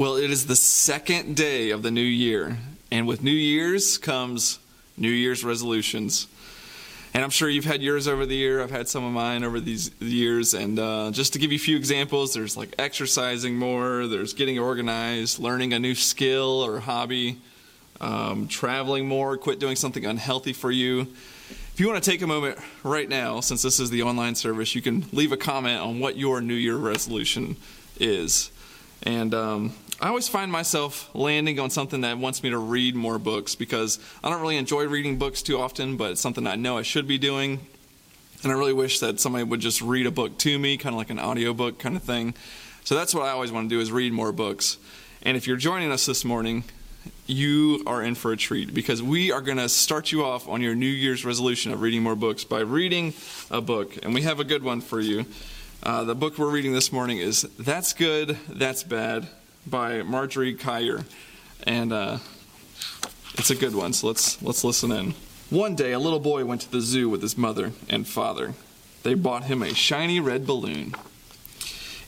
Well, it is the second day of the new year, and with New Year's comes New Year's resolutions. And I'm sure you've had yours over the year. I've had some of mine over these years. And uh, just to give you a few examples, there's like exercising more, there's getting organized, learning a new skill or hobby, um, traveling more, quit doing something unhealthy for you. If you want to take a moment right now, since this is the online service, you can leave a comment on what your New Year resolution is. And um, I always find myself landing on something that wants me to read more books because I don't really enjoy reading books too often, but it's something I know I should be doing. And I really wish that somebody would just read a book to me, kind of like an audiobook kind of thing. So that's what I always want to do is read more books. And if you're joining us this morning, you are in for a treat because we are going to start you off on your New Year's resolution of reading more books by reading a book. And we have a good one for you. Uh, the book we're reading this morning is That's Good, That's Bad by Margery Cuyler. And uh, it's a good one, so let's, let's listen in. One day, a little boy went to the zoo with his mother and father. They bought him a shiny red balloon.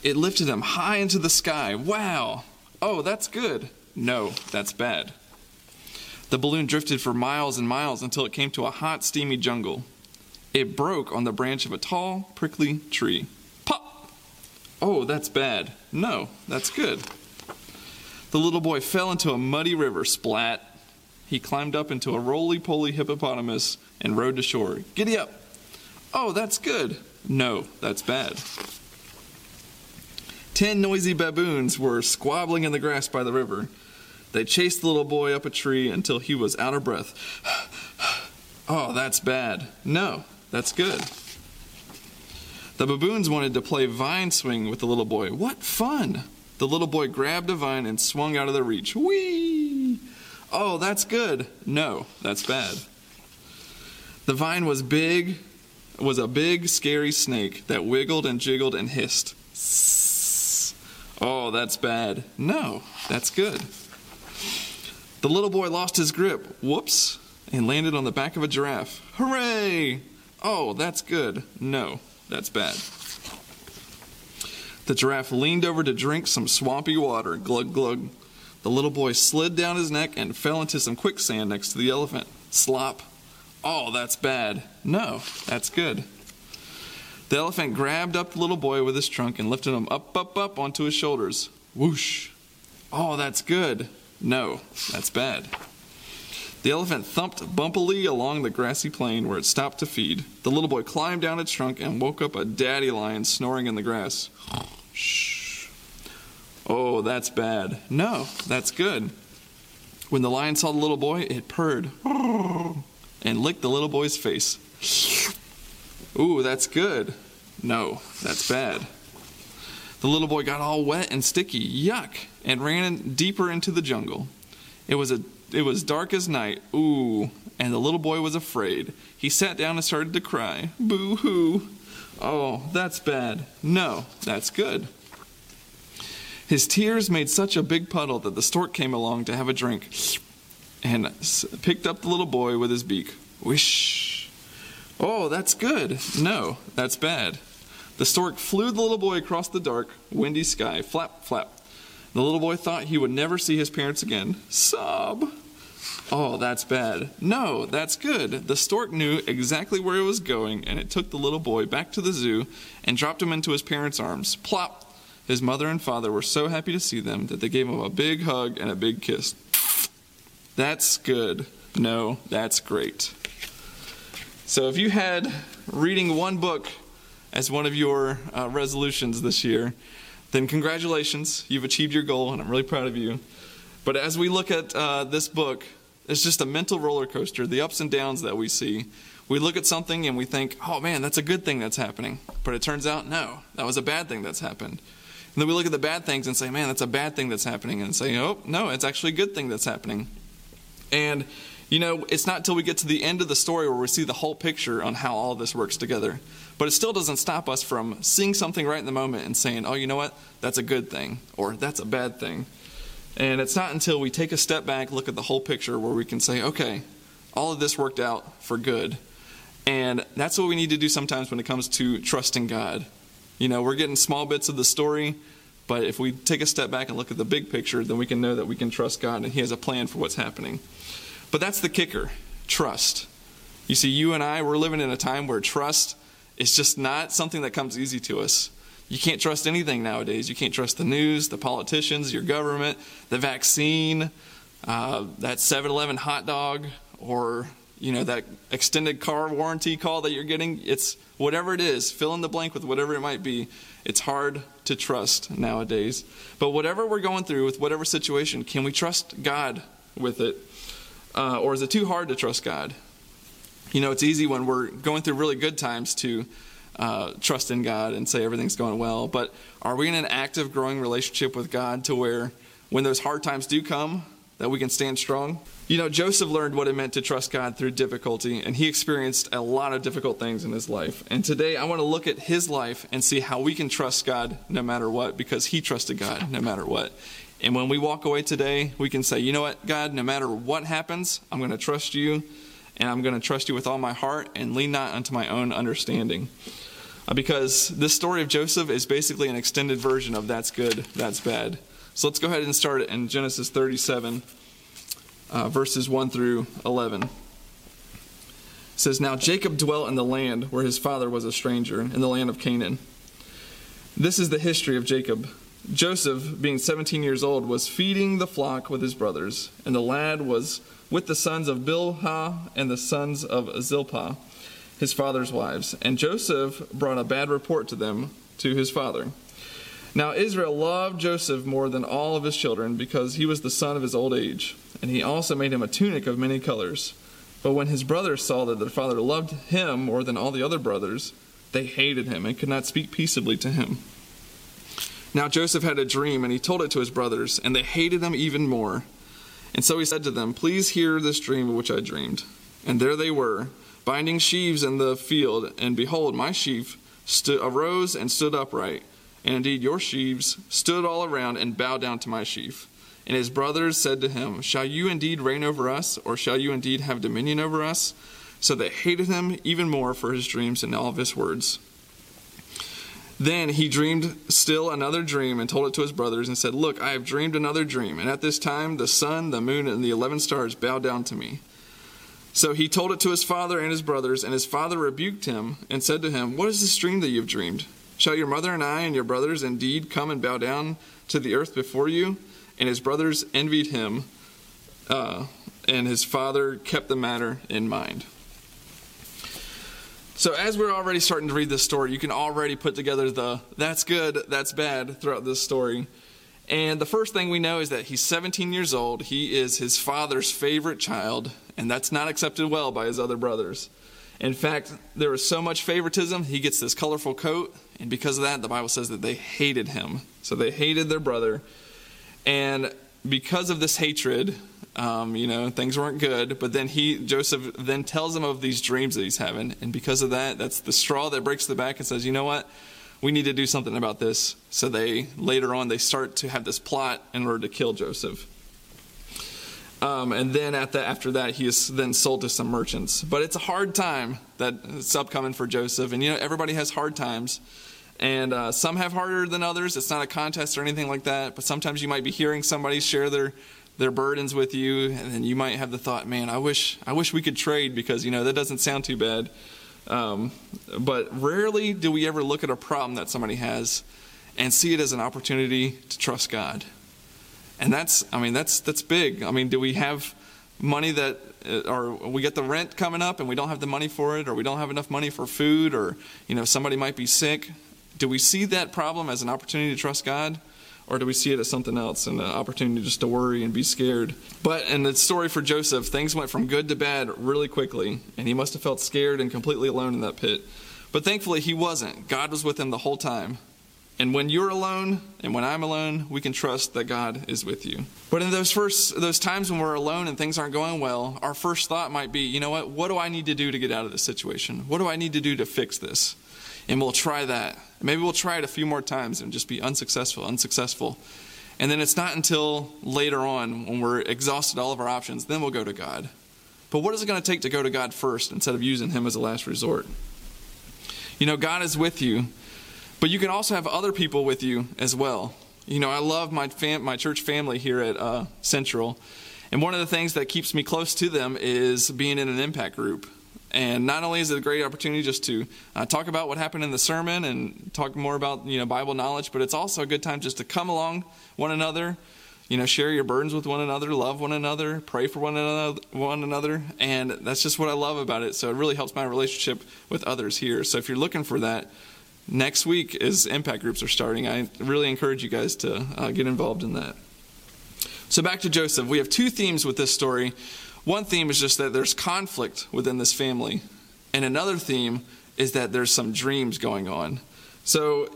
It lifted him high into the sky. Wow! Oh, that's good. No, that's bad. The balloon drifted for miles and miles until it came to a hot, steamy jungle. It broke on the branch of a tall, prickly tree. Pop! Oh, that's bad. No, that's good. The little boy fell into a muddy river, splat. He climbed up into a roly poly hippopotamus and rode to shore. Giddy up. Oh, that's good. No, that's bad. Ten noisy baboons were squabbling in the grass by the river. They chased the little boy up a tree until he was out of breath. oh, that's bad. No, that's good. The baboons wanted to play vine swing with the little boy. What fun! The little boy grabbed a vine and swung out of their reach. Whee! Oh, that's good. No, that's bad. The vine was big, was a big, scary snake that wiggled and jiggled and hissed. Oh, that's bad. No, that's good. The little boy lost his grip. Whoops. And landed on the back of a giraffe. Hooray! Oh, that's good. No, that's bad. The giraffe leaned over to drink some swampy water. Glug, glug. The little boy slid down his neck and fell into some quicksand next to the elephant. Slop. Oh, that's bad. No, that's good. The elephant grabbed up the little boy with his trunk and lifted him up, up, up onto his shoulders. Whoosh. Oh, that's good. No, that's bad. The elephant thumped bumpily along the grassy plain where it stopped to feed. The little boy climbed down its trunk and woke up a daddy lion snoring in the grass. Shh. Oh, that's bad. No, that's good. When the lion saw the little boy, it purred and licked the little boy's face. Ooh, that's good. No, that's bad. The little boy got all wet and sticky, yuck, and ran deeper into the jungle. It was a it was dark as night. Ooh, and the little boy was afraid. He sat down and started to cry. Boo hoo. Oh, that's bad. No, that's good. His tears made such a big puddle that the stork came along to have a drink and picked up the little boy with his beak. Wish. Oh, that's good. No, that's bad. The stork flew the little boy across the dark, windy sky. Flap, flap. The little boy thought he would never see his parents again. Sob. Oh, that's bad. No, that's good. The stork knew exactly where it was going, and it took the little boy back to the zoo and dropped him into his parents' arms. Plop! His mother and father were so happy to see them that they gave him a big hug and a big kiss. That's good. No, that's great. So if you had reading one book as one of your uh, resolutions this year, then congratulations. You've achieved your goal, and I'm really proud of you. But as we look at uh, this book, it's just a mental roller coaster, the ups and downs that we see. We look at something and we think, oh man, that's a good thing that's happening. But it turns out, no, that was a bad thing that's happened. And then we look at the bad things and say, man, that's a bad thing that's happening. And say, oh, no, it's actually a good thing that's happening. And, you know, it's not until we get to the end of the story where we see the whole picture on how all this works together. But it still doesn't stop us from seeing something right in the moment and saying, oh, you know what? That's a good thing. Or that's a bad thing. And it's not until we take a step back, look at the whole picture, where we can say, okay, all of this worked out for good. And that's what we need to do sometimes when it comes to trusting God. You know, we're getting small bits of the story, But if we take a step back and look at the big picture, then we can know that we can trust God and He has a plan for what's happening. But that's the kicker trust. You see, you and I, we're living in a time where trust is just not something that comes easy to us. You can't trust anything nowadays. You can't trust the news, the politicians, your government, the vaccine, uh, that 7 Eleven hot dog, or you know that extended car warranty call that you're getting. It's whatever it is. Fill in the blank with whatever it might be. It's hard to trust nowadays. But whatever we're going through with whatever situation can we trust god with it? Uh, or is it too hard to trust god? You know it's easy when we're going through really good times to uh, trust in god and say everything's going well but are we in an active growing relationship with god to where when those hard times do come that we can stand strong you know, Joseph learned what it meant to trust God through difficulty, and he experienced a lot of difficult things in his life. And today I want to look at his life and see how we can trust God no matter what, because he trusted God no matter what. And when we walk away today, we can say, you know what, God, no matter what happens, I'm going to trust you, and I'm going to trust you with all my heart and lean not unto my own understanding. Because this story of Joseph is basically an extended version of that's good, that's bad. So let's go ahead and start it in Genesis 37 uh, verses 1 through 11. It says, Now Jacob dwelt in the land where his father was a stranger, in the land of Canaan. This is the history of Jacob. Joseph, being 17 years old, was feeding the flock with his brothers, and the lad was with the sons of Bilhah and the sons of Zilpah, his father's wives. And Joseph brought a bad report to them to his father. Now Israel loved Joseph more than all of his children because he was the son of his old age, and he also made him a tunic of many colors. But when his brothers saw that their father loved him more than all the other brothers, they hated him and could not speak peaceably to him. Now Joseph had a dream, and he told it to his brothers, and they hated him even more. And so he said to them, Please hear this dream of which I dreamed. And there they were, binding sheaves in the field, and behold, my sheaf arose and stood upright and indeed, your sheaves stood all around and bowed down to my sheaf. And his brothers said to him, Shall you indeed reign over us, or shall you indeed have dominion over us? So they hated him even more for his dreams and all of his words. Then he dreamed still another dream and told it to his brothers and said, Look, I have dreamed another dream. And at this time the sun, the moon, and the eleven stars bowed down to me. So he told it to his father and his brothers, and his father rebuked him and said to him, What is this dream that you have dreamed? Shall your mother and I and your brothers indeed come and bow down to the earth before you? And his brothers envied him, uh, and his father kept the matter in mind. So, as we're already starting to read this story, you can already put together the that's good, that's bad throughout this story. And the first thing we know is that he's 17 years old. He is his father's favorite child, and that's not accepted well by his other brothers. In fact, there was so much favoritism, he gets this colorful coat, and because of that, the Bible says that they hated him. So they hated their brother. And because of this hatred, um, you know, things weren't good. But then he, Joseph, then tells them of these dreams that he's having. And because of that, that's the straw that breaks the back and says, you know what? We need to do something about this. So they, later on, they start to have this plot in order to kill Joseph. Um, and then at the, after that, he is then sold to some merchants. But it's a hard time that's upcoming for Joseph. And, you know, everybody has hard times. And uh, some have harder than others. It's not a contest or anything like that. But sometimes you might be hearing somebody share their, their burdens with you. And then you might have the thought, man, I wish, I wish we could trade because, you know, that doesn't sound too bad. Um, but rarely do we ever look at a problem that somebody has and see it as an opportunity to trust God. And that's, I mean, that's that's big. I mean, do we have money that, uh, or we get the rent coming up and we don't have the money for it, or we don't have enough money for food, or you know somebody might be sick? Do we see that problem as an opportunity to trust God? Or do we see it as something else and an opportunity just to worry and be scared? But in the story for Joseph, things went from good to bad really quickly, and he must have felt scared and completely alone in that pit. But thankfully, he wasn't. God was with him the whole time. And when you're alone and when I'm alone, we can trust that God is with you. But in those first those times when we're alone and things aren't going well, our first thought might be, you know what? What do I need to do to get out of this situation? What do I need to do to fix this? And we'll try that. Maybe we'll try it a few more times and just be unsuccessful, unsuccessful. And then it's not until later on when we're exhausted all of our options, then we'll go to God. But what is it going to take to go to God first instead of using Him as a last resort? You know, God is with you but you can also have other people with you as well. You know, I love my fam- my church family here at uh, Central, and one of the things that keeps me close to them is being in an impact group. And not only is it a great opportunity just to uh, talk about what happened in the sermon and talk more about you know Bible knowledge, but it's also a good time just to come along one another, you know, share your burdens with one another, love one another, pray for one another, one another, and that's just what I love about it. So it really helps my relationship with others here. So if you're looking for that, next week as impact groups are starting, I really encourage you guys to uh, get involved in that. So back to Joseph, we have two themes with this story. One theme is just that there's conflict within this family, and another theme is that there's some dreams going on. So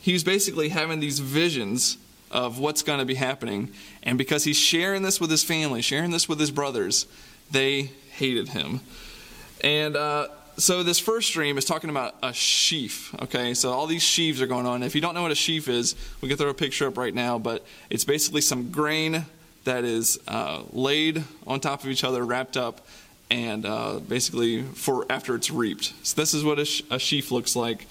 he's basically having these visions of what's going to be happening, and because he's sharing this with his family, sharing this with his brothers, they hated him. And uh, so this first dream is talking about a sheaf. Okay, so all these sheaves are going on. If you don't know what a sheaf is, we can throw a picture up right now, but it's basically some grain that is uh, laid on top of each other, wrapped up, and uh, basically for after it's reaped. So this is what a, sh- a sheaf looks like,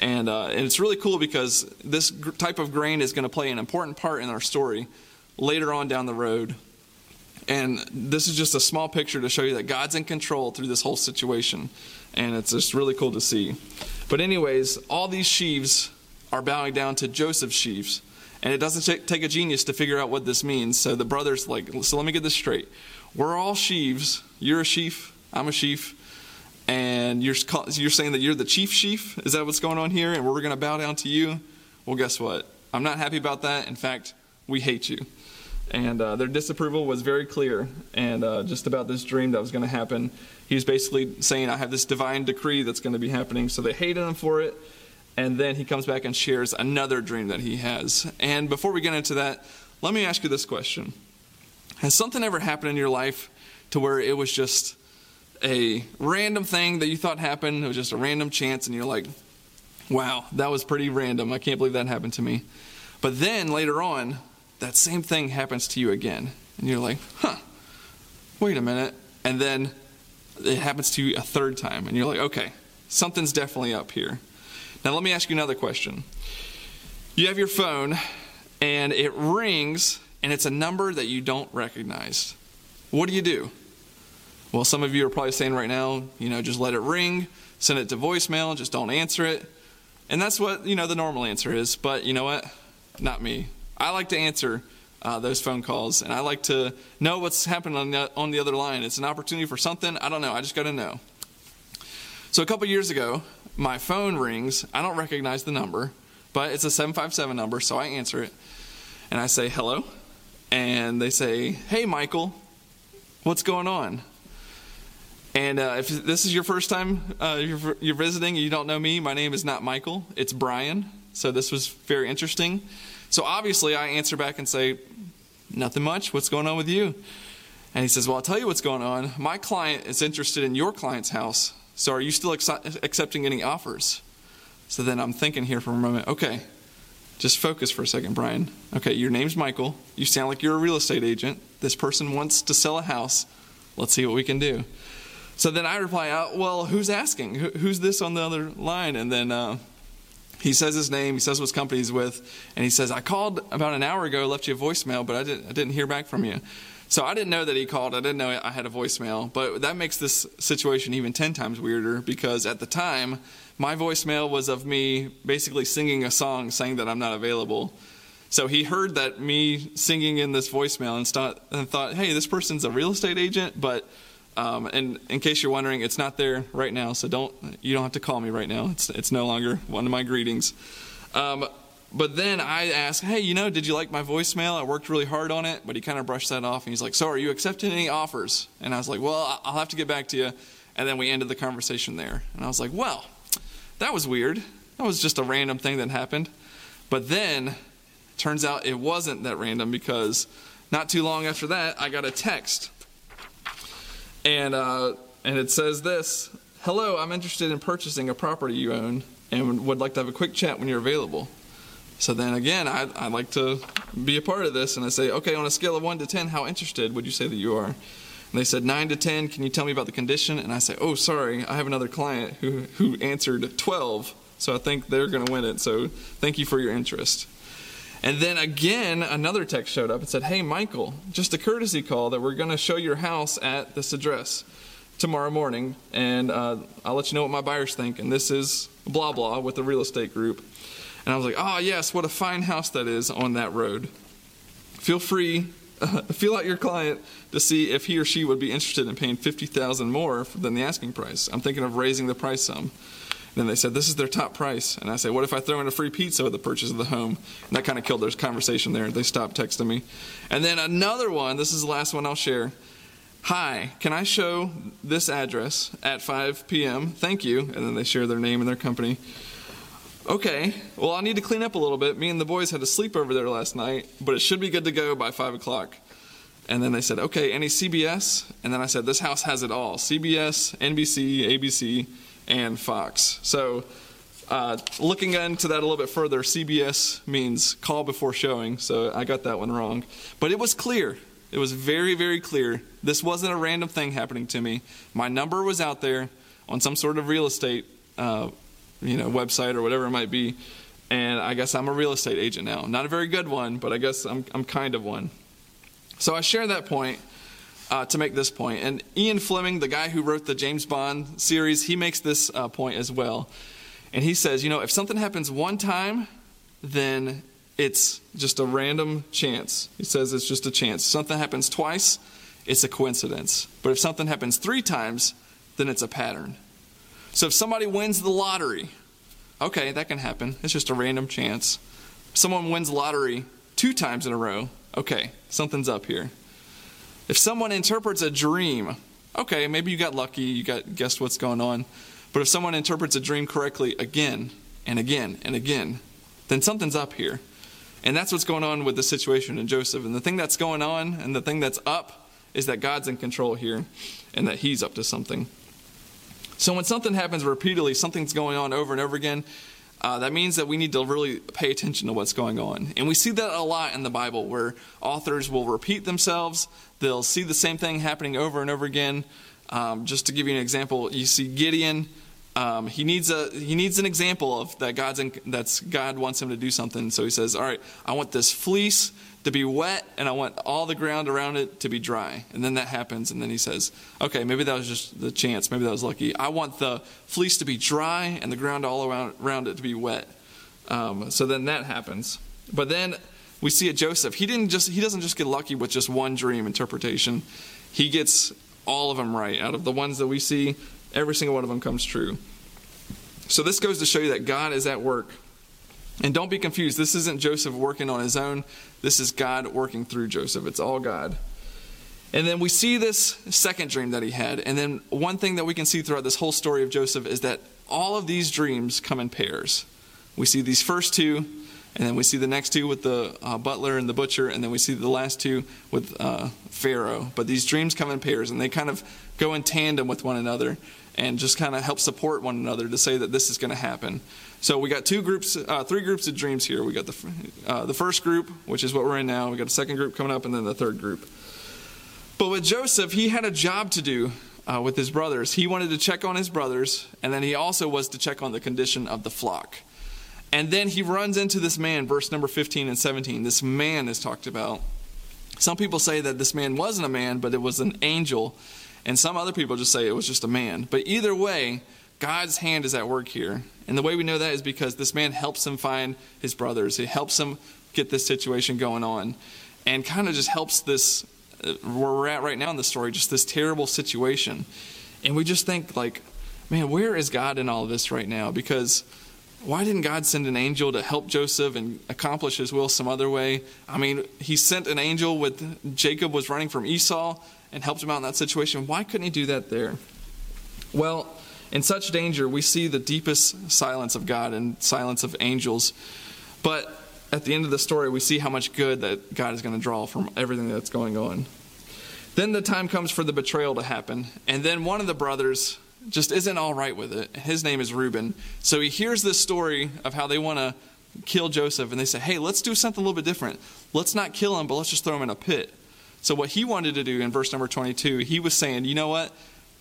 and, uh, and it's really cool because this gr- type of grain is going to play an important part in our story later on down the road. And this is just a small picture to show you that God's in control through this whole situation, and it's just really cool to see. But anyways, all these sheaves are bowing down to Joseph's sheaves. And it doesn't take a genius to figure out what this means. So the brothers like, so let me get this straight. We're all sheaves. You're a sheaf. I'm a sheaf. And you're you're saying that you're the chief sheaf. Is that what's going on here? And we're going to bow down to you. Well, guess what? I'm not happy about that. In fact, we hate you. And uh, their disapproval was very clear, and uh, just about this dream that was going to happen. He was basically saying, "I have this divine decree that's going to be happening." So they hated him for it and then he comes back and shares another dream that he has. And before we get into that, let me ask you this question Has something ever happened in your life to where it was just a random thing that you thought happened? It was just a random chance, and you're like, wow, that was pretty random. I can't believe that happened to me. But then later on, that same thing happens to you again. And you're like, huh, wait a minute. And then it happens to you a third time. And you're like, okay, something's definitely up here. Now, let me ask you another question. You have your phone, and it rings, and it's a number that you don't recognize. What do you do? Well, some of you are probably saying right now, you know, just let it ring, send it to voicemail, just don't answer it. And that's what, you know, the normal answer is. But you know what? Not me. I like to answer uh, those phone calls, and I like to know what's happening on the, on the other line. It's an opportunity for something. I don't know. I just got to know. So a couple years ago, my phone rings. I don't recognize the number, but it's a 757 number, so I answer it. And I say, hello. And they say, hey, Michael, what's going on? And uh, if this is your first time uh, you're, you're visiting you don't know me, my name is not Michael, it's Brian. So this was very interesting. So obviously, I answer back and say, nothing much. What's going on with you? And he says, Well, I'll tell you what's going on. My client is interested in your client's house. So are you still accepting any offers? So then I'm thinking here for a moment, okay, just focus for a second, Brian. Okay, your name's Michael. You sound like you're a real estate agent. This person wants to sell a house. Let's see what we can do. So then I reply out, well, who's asking? Who's this on the other line? And then uh, he says his name, he says what company he's with, and he says, I called about an hour ago, left you a voicemail, but I didn't, I didn't hear back from you. So I didn't know that he called. I didn't know I had a voicemail. But that makes this situation even 10 times weirder because at the time, my voicemail was of me basically singing a song saying that I'm not available. So he heard that me singing in this voicemail and, start, and thought, hey, this person's a real estate agent. But um, and in case you're wondering, it's not there right now. So don't you don't have to call me right now. It's it's no longer one of my greetings. Um, but then I asked, hey, you know, did you like my voicemail? I worked really hard on it, but he kind of brushed that off. And he's like, so are you accepting any offers? And I was like, well, I'll have to get back to you. And then we ended the conversation there. And I was like, well, that was weird. That was just a random thing that happened. But then, turns out it wasn't that random because not too long after that, I got a text. And, uh, and it says this Hello, I'm interested in purchasing a property you own and would like to have a quick chat when you're available. So then again, I, I like to be a part of this, and I say, okay, on a scale of 1 to 10, how interested would you say that you are? And they said, 9 to 10, can you tell me about the condition? And I say, oh, sorry, I have another client who, who answered 12, so I think they're going to win it, so thank you for your interest. And then again, another text showed up and said, Hey, Michael, just a courtesy call that we're going to show your house at this address tomorrow morning, and uh, I'll let you know what my buyers think. And this is blah blah with the real estate group. And I was like, Oh, yes, what a fine house that is on that road. Feel free, uh, feel out your client to see if he or she would be interested in paying 50000 more than the asking price. I'm thinking of raising the price some. And then they said, This is their top price. And I said, What if I throw in a free pizza with the purchase of the home? And that kind of killed their conversation there. They stopped texting me. And then another one, this is the last one I'll share. Hi, can I show this address at 5 p.m.? Thank you. And then they share their name and their company. Okay, well, I need to clean up a little bit. Me and the boys had to sleep over there last night, but it should be good to go by 5 o'clock. And then they said, okay, any CBS? And then I said, this house has it all CBS, NBC, ABC, and Fox. So, uh, looking into that a little bit further, CBS means call before showing, so I got that one wrong. But it was clear. It was very, very clear. This wasn't a random thing happening to me. My number was out there on some sort of real estate, uh, you know, website or whatever it might be, and I guess I'm a real estate agent now. Not a very good one, but I guess I'm, I'm kind of one. So I share that point uh, to make this point. And Ian Fleming, the guy who wrote the James Bond series, he makes this uh, point as well. And he says, you know, if something happens one time, then it's just a random chance. He says it's just a chance. Something happens twice, it's a coincidence. But if something happens three times, then it's a pattern. So if somebody wins the lottery, okay, that can happen. It's just a random chance. Someone wins lottery two times in a row, okay, something's up here. If someone interprets a dream, okay, maybe you got lucky, you got guessed what's going on. But if someone interprets a dream correctly again and again and again, then something's up here. And that's what's going on with the situation in Joseph. And the thing that's going on and the thing that's up is that God's in control here and that He's up to something. So when something happens repeatedly, something's going on over and over again, uh, that means that we need to really pay attention to what's going on. And we see that a lot in the Bible where authors will repeat themselves, they'll see the same thing happening over and over again. Um, just to give you an example, you see Gideon. Um, he needs a he needs an example of that God's in, that's God wants him to do something. So he says, "All right, I want this fleece to be wet, and I want all the ground around it to be dry." And then that happens, and then he says, "Okay, maybe that was just the chance. Maybe that was lucky. I want the fleece to be dry and the ground all around, it to be wet." Um, so then that happens. But then we see at Joseph, he didn't just he doesn't just get lucky with just one dream interpretation. He gets all of them right. Out of the ones that we see, every single one of them comes true. So this goes to show you that God is at work. And don't be confused. This isn't Joseph working on his own. This is God working through Joseph. It's all God. And then we see this second dream that he had. And then one thing that we can see throughout this whole story of Joseph is that all of these dreams come in pairs. We see these first two, and then we see the next two with the uh, butler and the butcher, and then we see the last two with uh, Pharaoh. But these dreams come in pairs, and they kind of go in tandem with one another and just kind of help support one another to say that this is going to happen. So we got two groups, uh, three groups of dreams here. We got the uh, the first group, which is what we're in now. We got a second group coming up, and then the third group. But with Joseph, he had a job to do uh, with his brothers. He wanted to check on his brothers, and then he also was to check on the condition of the flock. And then he runs into this man, verse number 15 and 17. This man is talked about. Some people say that this man wasn't a man, but it was an angel. And some other people just say it was just a man. But either way, God's hand is at work here. And the way we know that is because this man helps him find his brothers. He helps him get this situation going on and kind of just helps this, uh, where we're at right now in the story, just this terrible situation. And we just think, like, man, where is God in all of this right now? Because why didn't God send an angel to help Joseph and accomplish his will some other way? I mean, he sent an angel with Jacob was running from Esau and helped him out in that situation. Why couldn't he do that there? Well, in such danger, we see the deepest silence of God and silence of angels. But at the end of the story, we see how much good that God is going to draw from everything that's going on. Then the time comes for the betrayal to happen, and then one of the brothers just isn't all right with it. His name is Reuben. So he hears this story of how they want to kill Joseph, and they say, hey, let's do something a little bit different. Let's not kill him, but let's just throw him in a pit. So what he wanted to do in verse number 22, he was saying, you know what?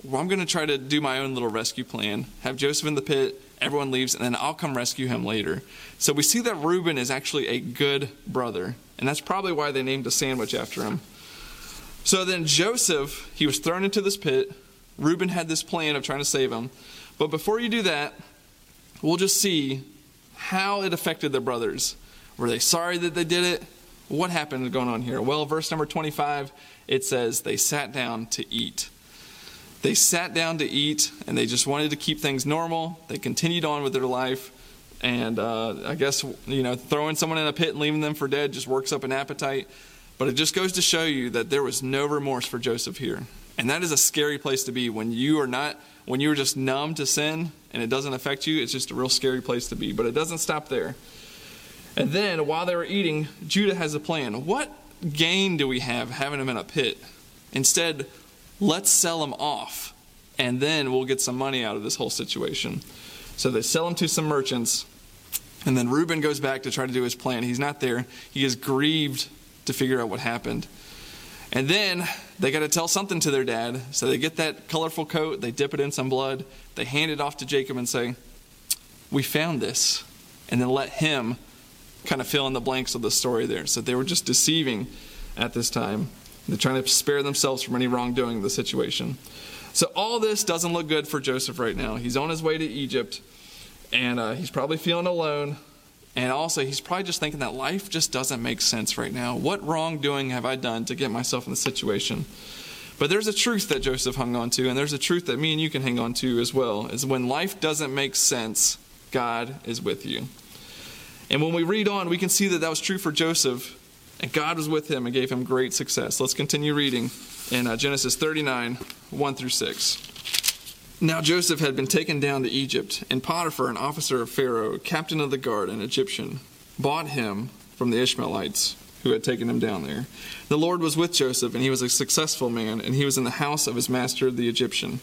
Well, I'm going to try to do my own little rescue plan. Have Joseph in the pit, Everyone leaves, and then I'll come rescue him later. So we see that Reuben is actually a good brother, and that's probably why they named a sandwich after him. So then Joseph, he was thrown into this pit. Reuben had this plan of trying to save him. But before you do that, we'll just see how it affected the brothers. Were they sorry that they did it? What happened going on here? Well, verse number 25, it says, They sat down to eat. They sat down to eat and they just wanted to keep things normal. They continued on with their life. And uh, I guess, you know, throwing someone in a pit and leaving them for dead just works up an appetite. But it just goes to show you that there was no remorse for Joseph here. And that is a scary place to be when you are not, when you are just numb to sin and it doesn't affect you. It's just a real scary place to be. But it doesn't stop there. And then while they were eating, Judah has a plan. What gain do we have having him in a pit? Instead, let's sell him off, and then we'll get some money out of this whole situation. So they sell him to some merchants, and then Reuben goes back to try to do his plan. He's not there. He is grieved to figure out what happened. And then they got to tell something to their dad. So they get that colorful coat, they dip it in some blood, they hand it off to Jacob and say, We found this. And then let him kind of fill in the blanks of the story there. So they were just deceiving at this time. They're trying to spare themselves from any wrongdoing in the situation. So all this doesn't look good for Joseph right now. He's on his way to Egypt, and uh, he's probably feeling alone. And also, he's probably just thinking that life just doesn't make sense right now. What wrongdoing have I done to get myself in this situation? But there's a truth that Joseph hung on to, and there's a truth that me and you can hang on to as well. Is when life doesn't make sense, God is with you. And when we read on, we can see that that was true for Joseph, and God was with him and gave him great success. Let's continue reading in uh, Genesis 39 1 through 6. Now Joseph had been taken down to Egypt, and Potiphar, an officer of Pharaoh, captain of the guard, an Egyptian, bought him from the Ishmaelites who had taken him down there. The Lord was with Joseph, and he was a successful man, and he was in the house of his master, the Egyptian.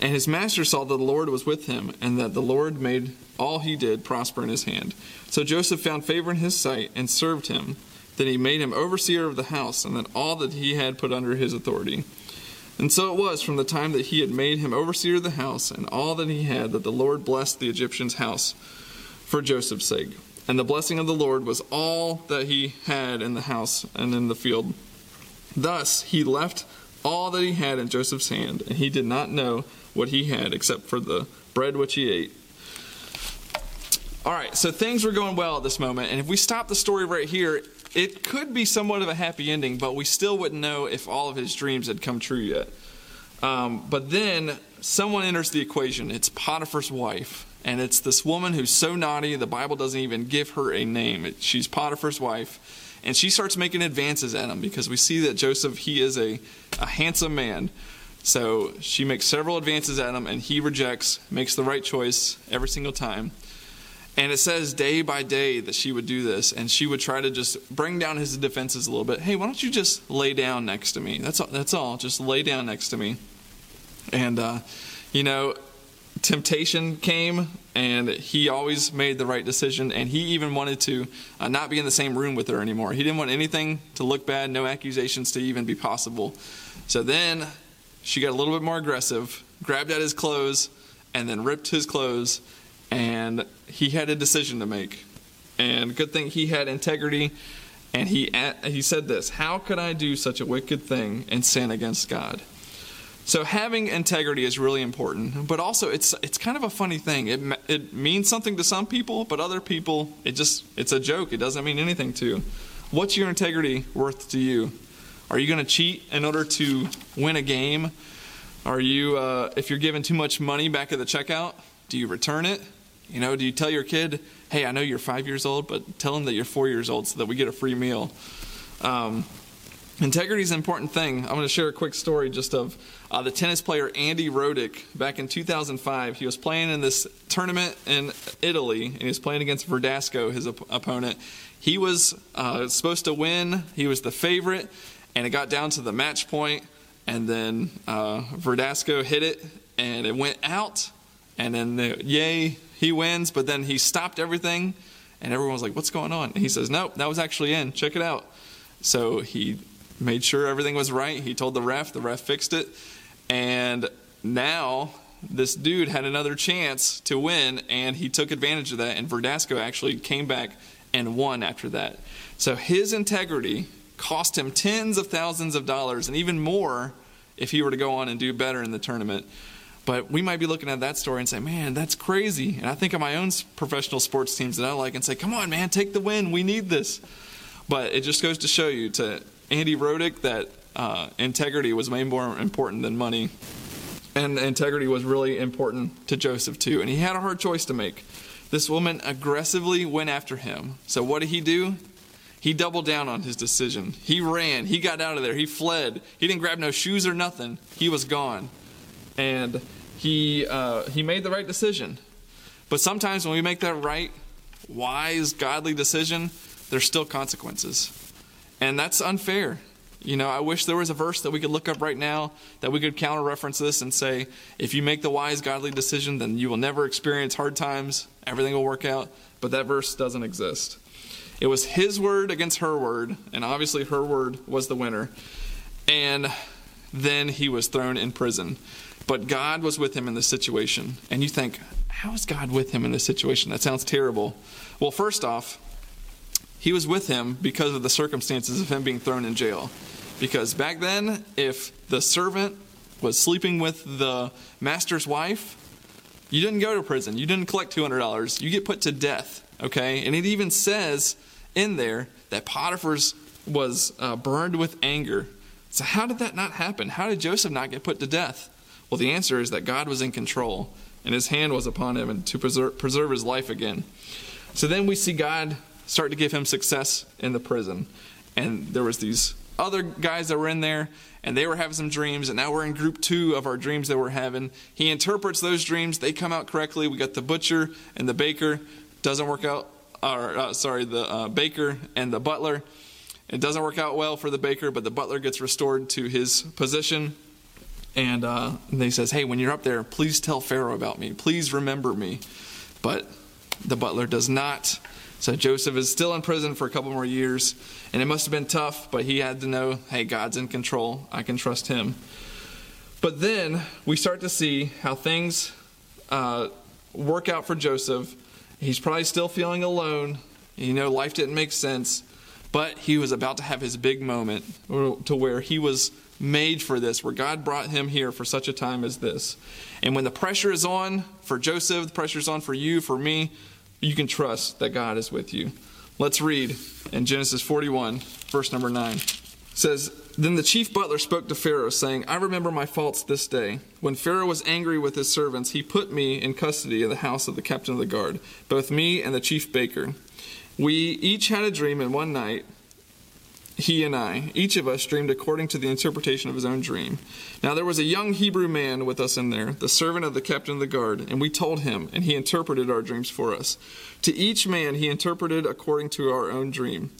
And his master saw that the Lord was with him, and that the Lord made all he did prosper in his hand. So Joseph found favor in his sight and served him. Then he made him overseer of the house, and then all that he had put under his authority. And so it was from the time that he had made him overseer of the house and all that he had that the Lord blessed the Egyptian's house for Joseph's sake. And the blessing of the Lord was all that he had in the house and in the field. Thus he left all that he had in Joseph's hand, and he did not know what he had except for the bread which he ate. All right, so things were going well at this moment, and if we stop the story right here, it could be somewhat of a happy ending, but we still wouldn't know if all of his dreams had come true yet. Um, but then someone enters the equation. It's Potiphar's wife, and it's this woman who's so naughty, the Bible doesn't even give her a name. She's Potiphar's wife, and she starts making advances at him because we see that Joseph, he is a, a handsome man. So she makes several advances at him, and he rejects, makes the right choice every single time. And it says day by day that she would do this, and she would try to just bring down his defenses a little bit. Hey, why don't you just lay down next to me? That's all. That's all. Just lay down next to me. And uh, you know, temptation came, and he always made the right decision. And he even wanted to uh, not be in the same room with her anymore. He didn't want anything to look bad, no accusations to even be possible. So then she got a little bit more aggressive, grabbed at his clothes, and then ripped his clothes. And he had a decision to make. And good thing he had integrity. And he, he said this How could I do such a wicked thing and sin against God? So having integrity is really important, but also it's it's kind of a funny thing. It it means something to some people, but other people it just it's a joke. It doesn't mean anything to. What's your integrity worth to you? Are you going to cheat in order to win a game? Are you, uh, if you're given too much money back at the checkout, do you return it? You know, do you tell your kid, hey, I know you're five years old, but tell them that you're four years old so that we get a free meal? Um, integrity is an important thing. I'm going to share a quick story just of uh, the tennis player Andy Roddick. Back in 2005, he was playing in this tournament in Italy, and he was playing against Verdasco, his op- opponent. He was uh, supposed to win, he was the favorite and it got down to the match point, and then uh, Verdasco hit it, and it went out, and then the, yay, he wins, but then he stopped everything, and everyone was like, "What's going on?" And he says, "Nope, that was actually in. Check it out." So he made sure everything was right. He told the ref, the ref fixed it, and now this dude had another chance to win, and he took advantage of that. And Verdasco actually came back and won after that. So his integrity cost him tens of thousands of dollars, and even more if he were to go on and do better in the tournament. But we might be looking at that story and say, man, that's crazy. And I think of my own professional sports teams that I like and say, come on, man, take the win. We need this. But it just goes to show you to Andy Roddick that uh, integrity was way more important than money. And integrity was really important to Joseph, too. And he had a hard choice to make. This woman aggressively went after him. So what did he do? He doubled down on his decision. He ran. He got out of there. He fled. He didn't grab no shoes or nothing. He was gone. And he, uh, he made the right decision. But sometimes when we make that right, wise, godly decision, there's still consequences. And that's unfair. You know, I wish there was a verse that we could look up right now that we could counter reference this and say, if you make the wise, godly decision, then you will never experience hard times. Everything will work out. But that verse doesn't exist. It was his word against her word, and obviously her word was the winner. And then he was thrown in prison. But God was with him in this situation. And you think, how is God with him in this situation? That sounds terrible. Well, first off, he was with him because of the circumstances of him being thrown in jail. Because back then, if the servant was sleeping with the master's wife, you didn't go to prison. You didn't collect $200. You get put to death, okay? And it even says in there that Potiphar's was uh, burned with anger. So, how did that not happen? How did Joseph not get put to death? Well, the answer is that God was in control and his hand was upon him and to preserve, preserve his life again. So then we see God start to give him success in the prison. And there was these other guys that were in there and they were having some dreams and now we're in group two of our dreams that we're having. He interprets those dreams. They come out correctly. We got the butcher and the baker. Doesn't work out or uh, sorry the uh, baker and the butler. It doesn't work out well for the baker but the butler gets restored to his position and, uh, and he says hey when you're up there please tell pharaoh about me please remember me but the butler does not so Joseph is still in prison for a couple more years, and it must have been tough, but he had to know hey, God's in control. I can trust him. But then we start to see how things uh, work out for Joseph. He's probably still feeling alone. You know, life didn't make sense, but he was about to have his big moment to where he was made for this, where God brought him here for such a time as this. And when the pressure is on for Joseph, the pressure is on for you, for me, you can trust that God is with you. Let's read in Genesis 41, verse number 9. It says, Then the chief butler spoke to Pharaoh, saying, I remember my faults this day. When Pharaoh was angry with his servants, he put me in custody in the house of the captain of the guard, both me and the chief baker. We each had a dream in one night he and I, each of us dreamed according to the interpretation of his own dream. Now there was a young Hebrew man with us in there, the servant of the captain of the guard, and we told him, and he interpreted our dreams for us. To each man he interpreted according to our own dream.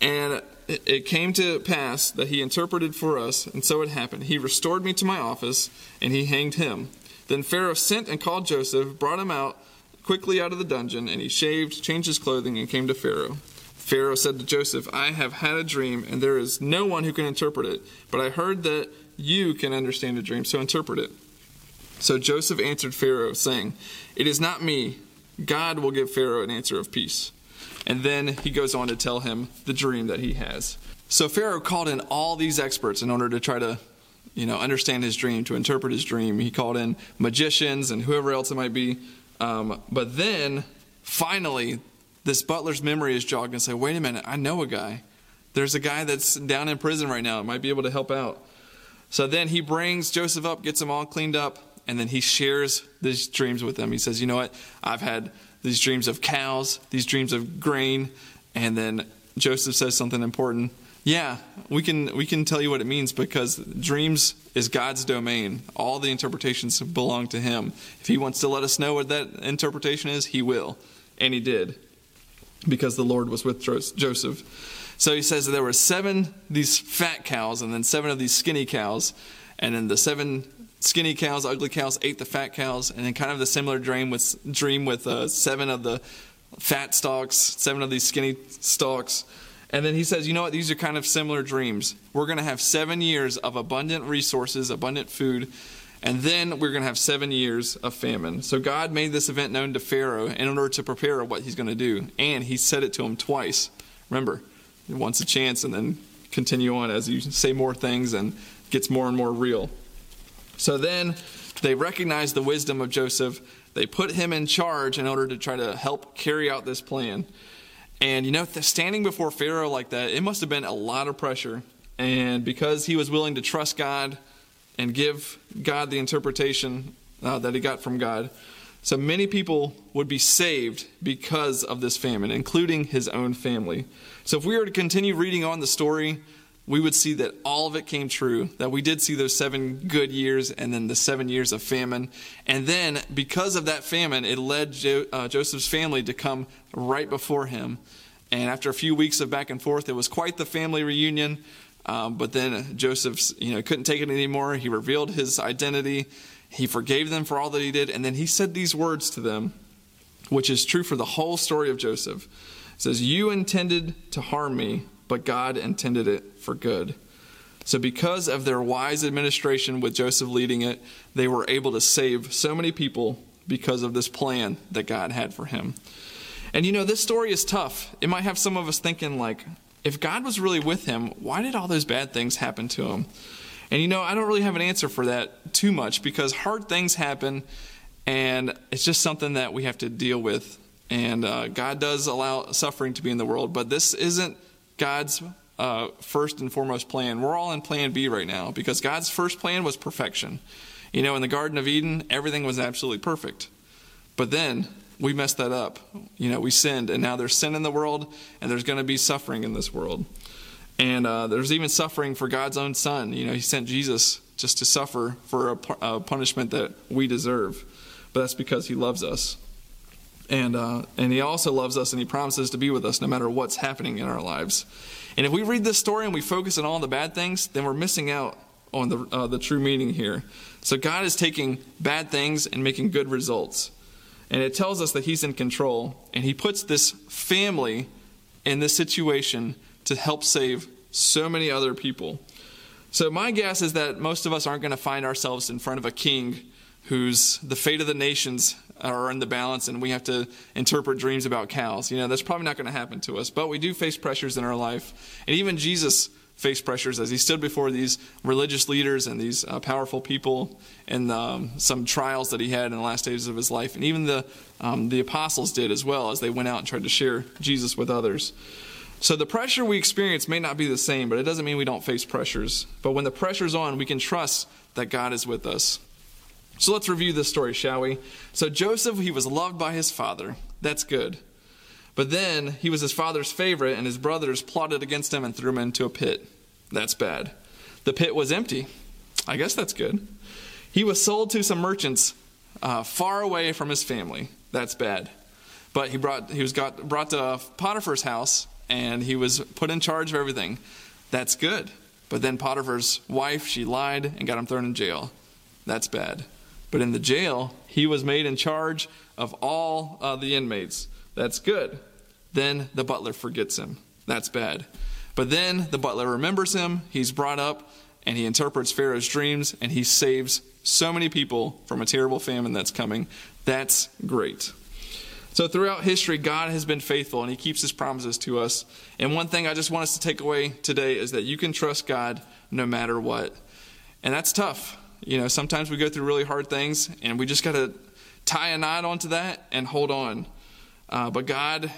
And it came to pass that he interpreted for us, and so it happened. He restored me to my office, and he hanged him. Then Pharaoh sent and called Joseph, brought him out quickly out of the dungeon, and he shaved, changed his clothing, and came to Pharaoh. Pharaoh said to Joseph, I have had a dream, and there is no one who can interpret it. But I heard that you can understand a dream, so interpret it. So Joseph answered Pharaoh, saying, It is not me. God will give Pharaoh an answer of peace. And then he goes on to tell him the dream that he has. So Pharaoh called in all these experts in order to try to, you know, understand his dream, to interpret his dream. He called in magicians and whoever else it might be. Um, but then, finally, this butler's memory is jogged and say, wait a minute, I know a guy. There's a guy that's down in prison right now. Might be able to help out. So then he brings Joseph up, gets him all cleaned up, and then he shares these dreams with them. He says, You know what? I've had these dreams of cows, these dreams of grain. And then Joseph says something important. Yeah, we can we can tell you what it means because dreams is God's domain. All the interpretations belong to him. If he wants to let us know what that interpretation is, he will. And he did because the Lord was with Joseph. So he says there were seven these fat cows and then seven of these skinny cows. And then the seven skinny cows, ugly cows ate the fat cows. And then kind of the similar dream with, dream with uh, seven of the fat stalks, seven of these skinny stalks. And then he says, you know what? These are kind of similar dreams. We're going to have seven years of abundant resources, abundant food. And then we're going to have seven years of famine. So God made this event known to Pharaoh in order to prepare what he's going to do. And he said it to him twice. Remember, once a chance and then continue on as you say more things and gets more and more real. So then they recognize the wisdom of Joseph. They put him in charge in order to try to help carry out this plan. And you know, standing before Pharaoh like that, it must have been a lot of pressure. And because he was willing to trust God and give God the interpretation uh, that he got from God, so many people would be saved because of this famine, including his own family. So if we were to continue reading on the story, we would see that all of it came true, that we did see those seven good years and then the seven years of famine. And then, because of that famine, it led jo- uh, Joseph's family to come right before him. And after a few weeks of back and forth, it was quite the family reunion. Um, but then Joseph, you know, couldn't take it anymore. He revealed his identity. He forgave them for all that he did, and then he said these words to them, which is true for the whole story of Joseph. It says, "You intended to harm me, but God intended it for good." So, because of their wise administration with Joseph leading it, they were able to save so many people because of this plan that God had for him. And you know, this story is tough. It might have some of us thinking, like, if God was really with him, why did all those bad things happen to him? And you know, I don't really have an answer for that too much because hard things happen and it's just something that we have to deal with. And uh, God does allow suffering to be in the world, but this isn't God's uh, first and foremost plan. We're all in plan B right now because God's first plan was perfection. You know, in the Garden of Eden, everything was absolutely perfect. But then we messed that up. You know, we sinned, and now there's sin in the world, and there's going to be suffering in this world. And uh, there's even suffering for God's own Son. You know, He sent Jesus just to suffer for a, a punishment that we deserve, but that's because He loves us. And, uh, and he also loves us and he promises to be with us no matter what's happening in our lives. And if we read this story and we focus on all the bad things, then we're missing out on the, uh, the true meaning here. So God is taking bad things and making good results. And it tells us that he's in control. And he puts this family in this situation to help save so many other people. So, my guess is that most of us aren't going to find ourselves in front of a king whose the fate of the nations are in the balance and we have to interpret dreams about cows. You know, that's probably not going to happen to us. But we do face pressures in our life. And even Jesus faced pressures as he stood before these religious leaders and these uh, powerful people and um, some trials that he had in the last days of his life. And even the, um, the apostles did as well as they went out and tried to share Jesus with others. So the pressure we experience may not be the same, but it doesn't mean we don't face pressures. But when the pressure's on, we can trust that God is with us. So let's review this story, shall we? So Joseph, he was loved by his father. That's good. But then he was his father's favorite, and his brothers plotted against him and threw him into a pit. That's bad. The pit was empty. I guess that's good. He was sold to some merchants uh, far away from his family. That's bad. But he brought he was got brought to Potiphar's house, and he was put in charge of everything. That's good. But then Potiphar's wife, she lied and got him thrown in jail. That's bad. But in the jail, he was made in charge of all uh, the inmates. That's good. Then the butler forgets him. That's bad. But then the butler remembers him, he's brought up, and he interprets Pharaoh's dreams, and he saves so many people from a terrible famine that's coming. That's great. So, throughout history, God has been faithful and He keeps His promises to us. And one thing I just want us to take away today is that you can trust God no matter what. And that's tough. You know, sometimes we go through really hard things and we just got to tie a knot onto that and hold on. Uh, but God,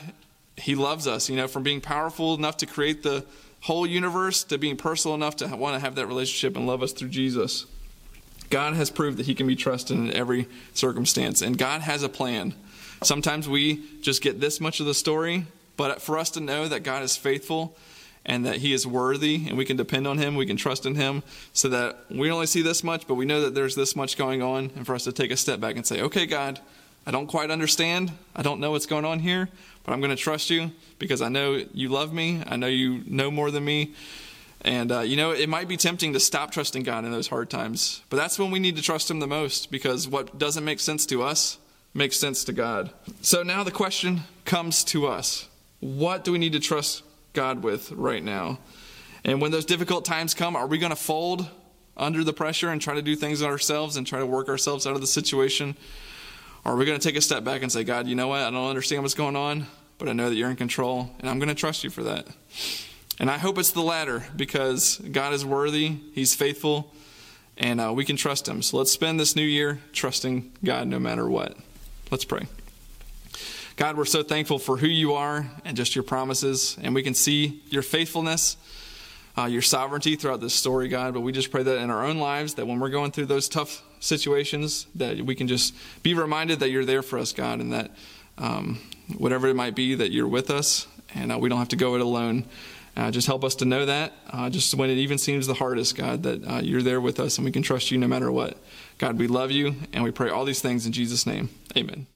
He loves us, you know, from being powerful enough to create the whole universe to being personal enough to want to have that relationship and love us through Jesus. God has proved that He can be trusted in every circumstance, and God has a plan. Sometimes we just get this much of the story, but for us to know that God is faithful and that He is worthy and we can depend on Him, we can trust in Him, so that we only see this much, but we know that there's this much going on, and for us to take a step back and say, okay, God, I don't quite understand. I don't know what's going on here, but I'm going to trust you because I know you love me. I know you know more than me. And, uh, you know, it might be tempting to stop trusting God in those hard times, but that's when we need to trust Him the most because what doesn't make sense to us makes sense to God. So now the question comes to us what do we need to trust God with right now? And when those difficult times come, are we going to fold under the pressure and try to do things ourselves and try to work ourselves out of the situation? Are we going to take a step back and say, God, you know what? I don't understand what's going on, but I know that you're in control, and I'm going to trust you for that. And I hope it's the latter because God is worthy, He's faithful, and uh, we can trust Him. So let's spend this new year trusting God no matter what. Let's pray. God, we're so thankful for who you are and just your promises, and we can see your faithfulness, uh, your sovereignty throughout this story, God. But we just pray that in our own lives, that when we're going through those tough situations, that we can just be reminded that you're there for us, God, and that um, whatever it might be, that you're with us, and uh, we don't have to go it alone. Uh, just help us to know that, uh, just when it even seems the hardest, God, that uh, you're there with us and we can trust you no matter what. God, we love you and we pray all these things in Jesus' name. Amen.